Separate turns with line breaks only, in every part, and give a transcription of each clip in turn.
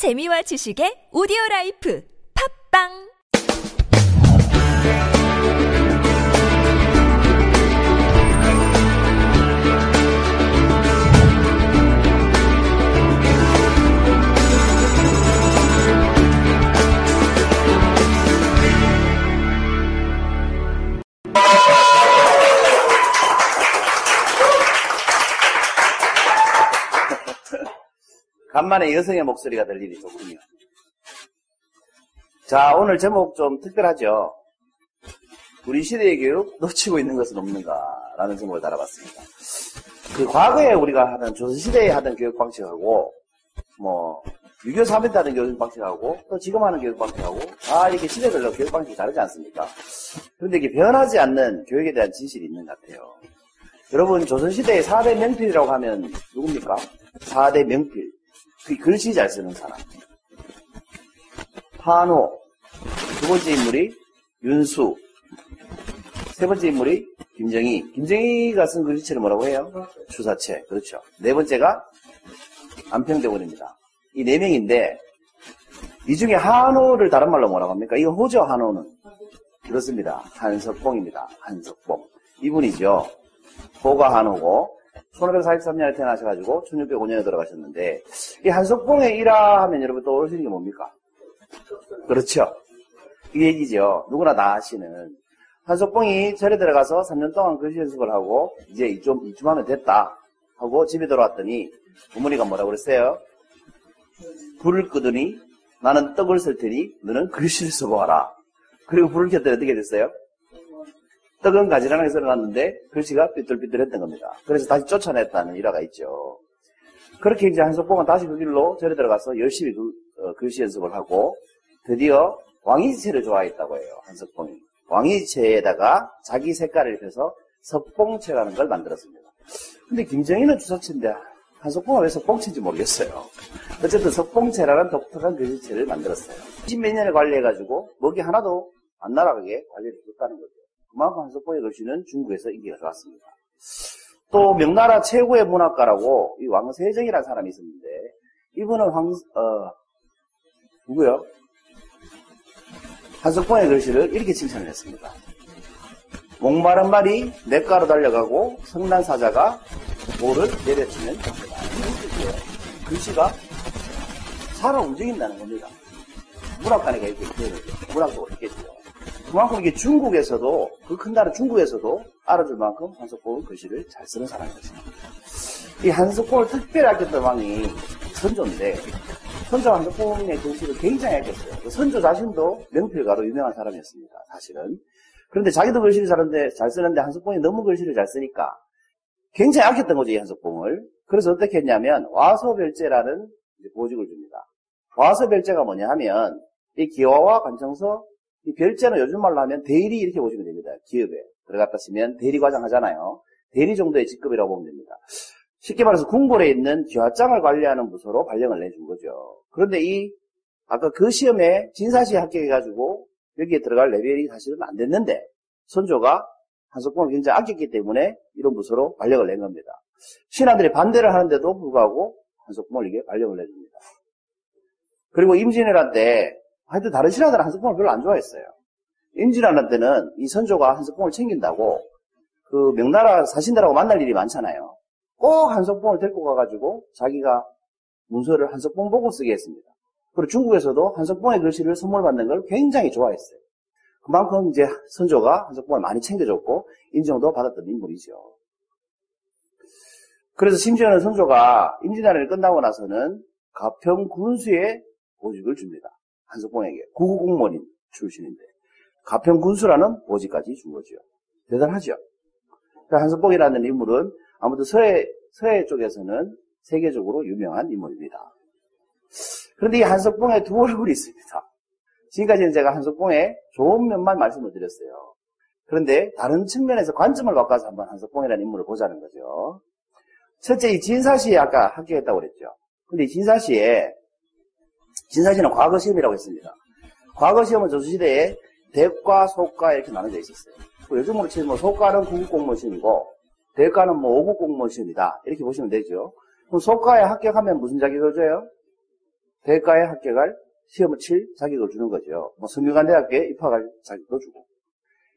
재미와 지식의 오디오 라이프. 팝빵
간만에 여성의 목소리가 들리니 좋군요. 자, 오늘 제목 좀 특별하죠. 우리 시대의 교육 놓치고 있는 것은 없는가라는 제목을 달아봤습니다. 그 과거에 우리가 하던 조선시대에 하던 교육 방식하고 뭐 유교 사회 때 하던 교육 방식하고 또 지금 하는 교육 방식하고 다 이렇게 시대별로 교육 방식이 다르지 않습니까? 그런데 이게 변하지 않는 교육에 대한 진실이 있는 것 같아요. 여러분 조선시대의 4대 명필이라고 하면 누굽니까? 4대 명필. 그 글씨 잘 쓰는 사람. 한호. 두 번째 인물이 윤수. 세 번째 인물이 김정희. 김정희가 쓴 글씨체를 뭐라고 해요? 추사체. 그렇죠. 네 번째가 안평대원입니다. 이 네 명인데, 이 중에 한호를 다른 말로 뭐라고 합니까? 이거 호죠, 한호는. 그렇습니다. 한석봉입니다. 한석봉. 이분이죠. 호가 한호고, 1543년에 태어나셔가지고 1605년에 돌아가셨는데 이 한석봉의 일화 하면 여러분 떠오르시는 게 뭡니까? 그렇죠. 이 얘기죠. 누구나 다 아시는 한석봉이 절에 들어가서 3년 동안 글씨 연습을 하고 이제 이쯤, 이쯤 하면 됐다 하고 집에 돌아왔더니 부모니가 뭐라고 그랬어요? 불을 끄더니 나는 떡을 쓸 테니 너는 글씨를 써보아라. 그리고 불을 켰더니 어떻게 됐어요? 떡은 가지런하게 썰어놨는데 글씨가 삐뚤삐뚤했던 겁니다. 그래서 다시 쫓아냈다는 일화가 있죠. 그렇게 이제 한석봉은 다시 그 길로 절에 들어가서 열심히 그, 어, 글씨 연습을 하고 드디어 왕이지체를 좋아했다고 해요. 한석봉이. 왕이지체에다가 자기 색깔을 입혀서 석봉체라는 걸 만들었습니다. 근데 김정희는 주사체인데 한석봉은 왜 석봉체인지 모르겠어요. 어쨌든 석봉체라는 독특한 글씨체를 만들었어요. 20몇 년을 관리해가지고 먹이 하나도 안 날아가게 관리를 했다는 거죠. 그만큼 한석봉의 글씨는 중국에서 인기가 좋았습니다. 또 명나라 최고의 문학가라고 이 왕세정이라는 사람이 있었는데 이분은 황, 어, 누구요? 한석봉의 글씨를 이렇게 칭찬을 했습니다. 목마른 말이 냇가로 달려가고 성난 사자가 돌을 내려치면 됩니다. 글씨가 살아 움직인다는 겁니다. 문학관에가 이렇게 표현을. 문학적으로 했겠죠. 그만큼 이게 중국에서도 그 큰 나라 중국에서도 알아줄 만큼 한석봉은 글씨를 잘 쓰는 사람이었습니다. 이 한석봉을 특별히 아꼈던 왕이 선조인데 선조 한석봉의 글씨를 굉장히 아꼈어요. 그 선조 자신도 명필가로 유명한 사람이었습니다. 사실은. 그런데 자기도 글씨를 잘하는데, 잘 쓰는데 한석봉이 너무 글씨를 잘 쓰니까 굉장히 아꼈던 거죠, 이 한석봉을. 그래서 어떻게 했냐면 와서별제라는 보직을 줍니다. 와서별제가 뭐냐 하면 이 기와와 관청서 이 별제는 요즘 말로 하면 대리 이렇게 보시면 됩니다. 기업에 들어갔다 치면 대리과장 하잖아요. 대리 정도의 직급이라고 보면 됩니다. 쉽게 말해서 궁궐에 있는 기와장을 관리하는 부서로 발령을 내준 거죠. 그런데 이 아까 그 시험에 진사시에 합격해가지고 여기에 들어갈 레벨이 사실은 안 됐는데 선조가 한석봉을 굉장히 아꼈기 때문에 이런 부서로 발령을 낸 겁니다. 신하들이 반대를 하는데도 불구하고 한석봉을 이게 발령을 내줍니다. 그리고 임진왜란 때 하여튼 다른 신하들은 한석봉을 별로 안 좋아했어요. 임진왜란 때는 이 선조가 한석봉을 챙긴다고 그 명나라 사신들하고 만날 일이 많잖아요. 꼭 한석봉을 데리고 가가지고 자기가 문서를 한석봉 보고 쓰게 했습니다. 그리고 중국에서도 한석봉의 글씨를 선물 받는 걸 굉장히 좋아했어요. 그만큼 이제 선조가 한석봉을 많이 챙겨줬고 인정도 받았던 인물이죠. 그래서 심지어는 선조가 임진왜란이 끝나고 나서는 가평 군수에 보직을 줍니다. 한석봉에게 구구공무원인 출신인데 가평 군수라는 보직까지 준 거죠. 대단하죠. 그러니까 한석봉이라는 인물은 아무튼 서해 서해 쪽에서는 세계적으로 유명한 인물입니다. 그런데 이 한석봉의 두 얼굴이 있습니다. 지금까지는 제가 한석봉의 좋은 면만 말씀을 드렸어요. 그런데 다른 측면에서 관점을 바꿔서 한번 한석봉이라는 인물을 보자는 거죠. 첫째, 이 진사시에 아까 합격했다고 그랬죠. 근데 이 진사시에, 진사시는 과거 시험이라고 했습니다. 과거 시험은 조선시대에 대과, 소과 이렇게 나눠져 있었어요. 요즘으로 치면 뭐 소과는 구급 공무원 시험이고, 대과는 뭐 5급 공무원 시험이다. 이렇게 보시면 되죠. 그럼 소과에 합격하면 무슨 자격을 줘요? 대과에 합격할 시험을 칠 자격을 주는 거죠. 뭐 성균관대학교에 입학할 자격도 주고.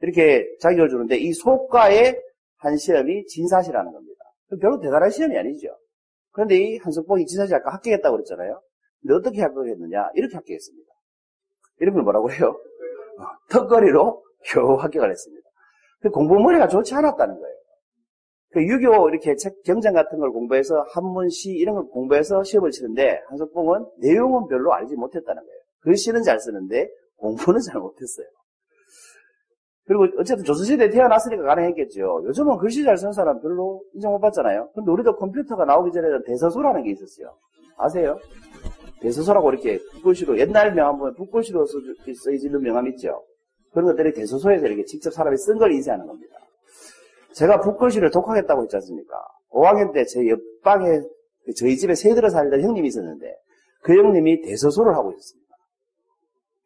이렇게 자격을 주는데 이 소과의 한 시험이 진사시라는 겁니다. 별로 대단한 시험이 아니죠. 그런데 이 한석봉이 진사시 아까 합격했다고 그랬잖아요. 어떻게 합격했느냐? 이렇게 합격했습니다. 이런 걸 뭐라고 해요? 어, 턱걸이로 겨우 합격을 했습니다. 그 공부머리가 좋지 않았다는 거예요. 그 유교 이렇게 책 경전 같은 걸 공부해서 한문 시 이런 걸 공부해서 시험을 치는데 한석봉은 내용은 별로 알지 못했다는 거예요. 글씨는 잘 쓰는데 공부는 잘 못했어요. 그리고 어쨌든 조선시대에 태어났으니까 가능했겠죠. 요즘은 글씨 잘 쓰는 사람 별로 인정 못 받잖아요. 근데 우리도 컴퓨터가 나오기 전에는 대서소라는 게 있었어요. 아세요? 대서소라고 이렇게 북글씨로 옛날 명함 보면 북글씨로 써있는 명함 있죠. 그런 것들이 대서소에서 이렇게 직접 사람이 쓴 걸 인쇄하는 겁니다. 제가 북글씨를 독학했다고 했지 않습니까? 5학년 때 제 옆방에 저희 집에 새들어 살던 형님이 있었는데 그 형님이 대서소를 하고 있었습니다.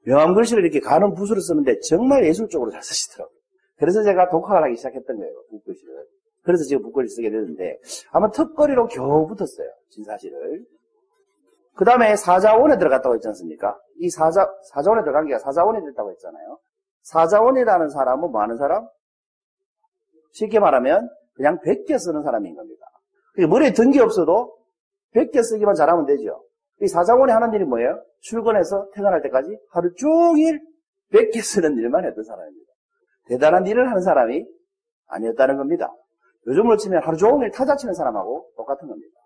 명함 글씨를 이렇게 가는 붓으로 쓰는데 정말 예술적으로 잘 쓰시더라고요. 그래서 제가 독학을 하기 시작했던 거예요, 북글씨를. 그래서 지금 북글씨 쓰게 됐는데 아마 턱걸이로 겨우 붙었어요, 진사시를. 그 다음에 사자원에 들어갔다고 했지 않습니까? 이 사자, 사자원에 들어간 게 사자원이 됐다고 했잖아요. 사자원이라는 사람은 뭐 하는 사람? 쉽게 말하면 그냥 100개 쓰는 사람인 겁니다. 머리에 든게 없어도 100개 쓰기만 잘하면 되죠. 이 사자원이 하는 일이 뭐예요? 출근해서 퇴근할 때까지 하루 종일 100개 쓰는 일만 했던 사람입니다. 대단한 일을 하는 사람이 아니었다는 겁니다. 요즘으로 치면 하루 종일 타자 치는 사람하고 똑같은 겁니다.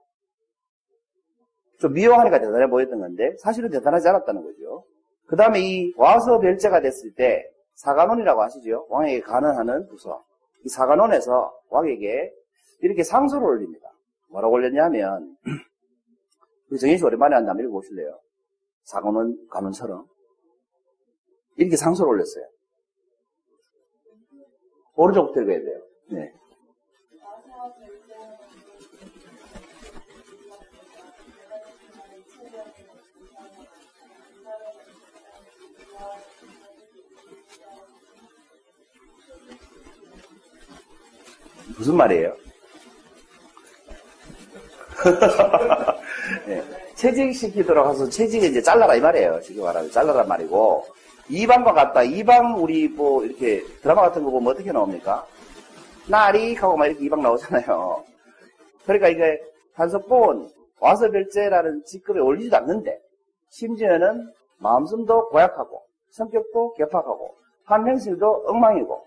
좀 미워하니까 대단해 보였던 건데 사실은 대단하지 않았다는 거죠. 그 다음에 이 와서 별제가 됐을 때 사관원이라고 하시죠. 왕에게 간언하는 부서. 이 사관원에서 왕에게 이렇게 상소를 올립니다. 뭐라고 올렸냐면 우리 정인 씨 오랜만에 한다면 읽어보실래요? 사관원 간원처럼 이렇게 상소를 올렸어요. 오른쪽부터 읽어야 돼요. 네. 무슨 말이에요? 네. 채직시키도록 해서 채직을 이제 잘라라 이 말이에요. 지금 말하면 잘라란 말이고 이방과 같다. 이방 우리 뭐 이렇게 드라마 같은 거 보면 어떻게 나옵니까? 나리 하고 막 이렇게 이방 나오잖아요. 그러니까 이게 한석본 와서 별제라는 직급에 올리지도 않는데 심지어는 마음씀도 고약하고 성격도 개팍하고 한행실도 엉망이고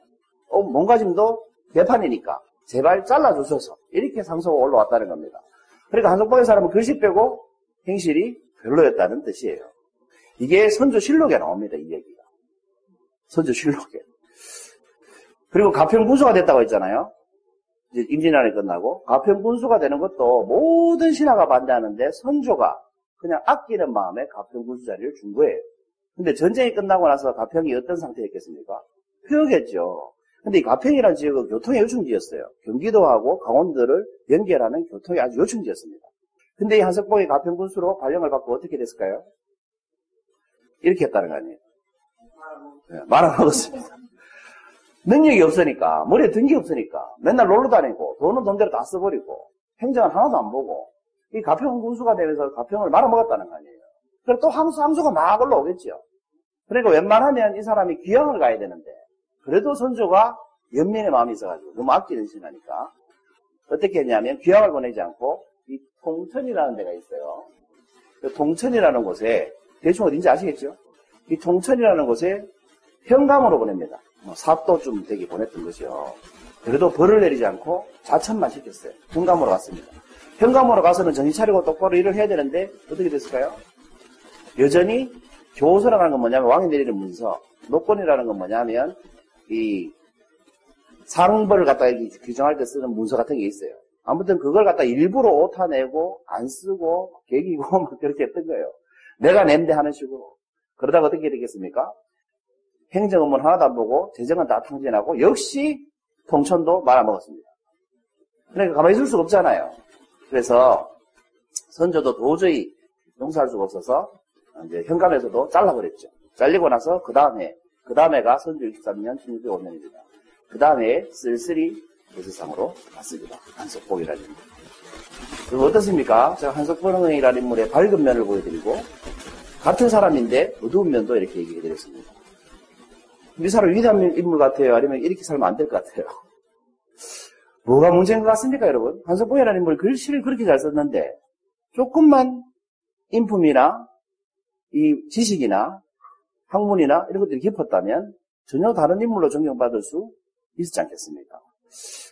어, 몸가짐도 개판이니까 제발 잘라주셔서 이렇게 상소가 올라왔다는 겁니다. 그러니까 한석봉의 사람은 글씨 빼고 행실이 별로였다는 뜻이에요. 이게 선조실록에 나옵니다. 이 얘기가. 선조실록에. 그리고 가평군수가 됐다고 했잖아요. 이제 임진왜란이 끝나고 가평군수가 되는 것도 모든 신하가 반대하는데 선조가 그냥 아끼는 마음에 가평군수 자리를 준 거예요. 근데 전쟁이 끝나고 나서 가평이 어떤 상태였겠습니까? 표였겠죠. 근데 이 가평이라는 지역은 교통의 요충지였어요. 경기도하고 강원도를 연결하는 교통의 아주 요충지였습니다. 근데 이 한석봉이 가평군수로 발령을 받고 어떻게 됐을까요? 이렇게 했다는 거 아니에요. 네, 말아먹었습니다. 능력이 없으니까, 머리에 든게 없으니까, 맨날 놀러 다니고, 돈은 돈대로 다 써버리고, 행정은 하나도 안 보고, 이 가평 군수가 되면서 가평을 말아먹었다는 거 아니에요. 그럼 또 함수, 함수가 막 올라오겠죠. 그러니까 웬만하면 이 사람이 귀향을 가야 되는데, 그래도 선조가 연민의 마음이 있어가지고, 너무 아끼는 신하니까, 어떻게 했냐면, 귀향을 보내지 않고, 이 통천이라는 데가 있어요. 그 통천이라는 곳에, 대충 어딘지 아시겠죠? 이 통천이라는 곳에 현감으로 보냅니다. 뭐 사또쯤 되게 보냈던 것이요. 그래도 벌을 내리지 않고 자천만 시켰어요. 현감으로 갔습니다. 현감으로 가서는 정신 차리고 똑바로 일을 해야 되는데 어떻게 됐을까요? 여전히 교서라는 건 뭐냐면 왕이 내리는 문서, 노건이라는 건 뭐냐면 이 상벌을 갖다 규정할 때 쓰는 문서 같은 게 있어요. 아무튼 그걸 갖다 일부러 오타내고 안 쓰고 개기고 막 그렇게 했던 거예요. 내가 낸데 하는 식으로. 그러다가 어떻게 되겠습니까? 행정 업무는 하나도 안 보고 재정은 다 탕진하고 역시 통천도 말아먹었습니다. 그러니까 가만히 있을 수가 없잖아요. 그래서 선조도 도저히 용서할 수가 없어서 이제 현감에서도 잘라버렸죠. 잘리고 나서 그 다음에 그 다음에가 선조 63년 1605년입니다. 그 다음에 쓸쓸히 대세상으로 갔습니다. 한석봉이라는 인물. 그럼 어떻습니까? 제가 한석봉이라는 인물의 밝은 면을 보여드리고 같은 사람인데 어두운 면도 이렇게 얘기해 드렸습니다. 이 사람 위대한 인물 같아요? 아니면 이렇게 살면 안 될 것 같아요? 뭐가 문제인 것 같습니까, 여러분? 한석봉이라는 인물 글씨를 그렇게 잘 썼는데 조금만 인품이나 이 지식이나 학문이나 이런 것들이 깊었다면 전혀 다른 인물로 존경받을 수 있었지 않겠습니까?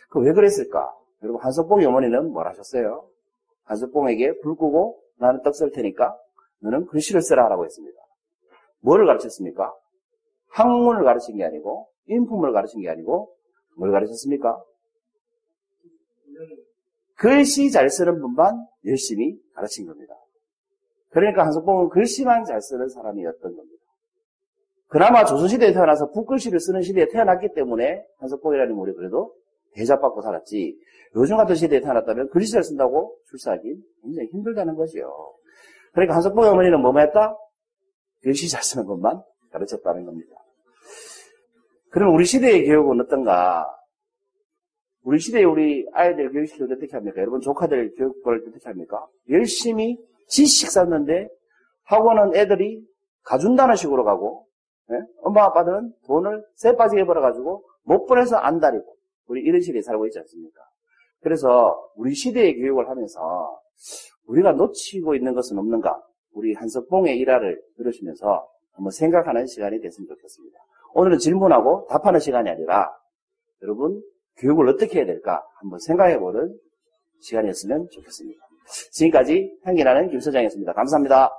그 왜 그랬을까? 여러분 한석봉의 어머니는 뭘 하셨어요? 한석봉에게 불 끄고 나는 떡 쓸 테니까 너는 글씨를 쓰라 라고 했습니다. 뭐를 가르쳤습니까? 학문을 가르친 게 아니고 인품을 가르친 게 아니고 뭘 가르쳤습니까? 글씨 잘 쓰는 분만 열심히 가르친 겁니다. 그러니까 한석봉은 글씨만 잘 쓰는 사람이었던 겁니다. 그나마 조선시대에 태어나서 북글씨를 쓰는 시대에 태어났기 때문에 한석봉이라는 인물이 그래도 대접받고 살았지. 요즘 같은 시대에 태어났다면 글씨를 쓴다고 출세하기 굉장히 힘들다는 거죠. 그러니까 한석봉의 어머니는 뭐만 했다? 글씨 잘 쓰는 것만 가르쳤다는 겁니다. 그럼 우리 시대의 교육은 어떤가? 우리 시대에 우리 아이들 교육시킬 때 어떻게 합니까? 여러분 조카들 교육을 어떻게 합니까? 열심히 지식 쌓는데 학원은 애들이 가준다는 식으로 가고 예? 엄마 아빠들은 돈을 쇠 빠지게 벌어가지고 못 보내서 안달이고 우리 이런 시대에 살고 있지 않습니까? 그래서 우리 시대의 교육을 하면서 우리가 놓치고 있는 것은 없는가? 우리 한석봉의 일화를 들으시면서 한번 생각하는 시간이 됐으면 좋겠습니다. 오늘은 질문하고 답하는 시간이 아니라 여러분 교육을 어떻게 해야 될까 한번 생각해보는 시간이었으면 좋겠습니다. 지금까지 향기나는 김 소장이었습니다. 감사합니다.